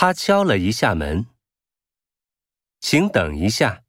他敲了一下门。请等一下。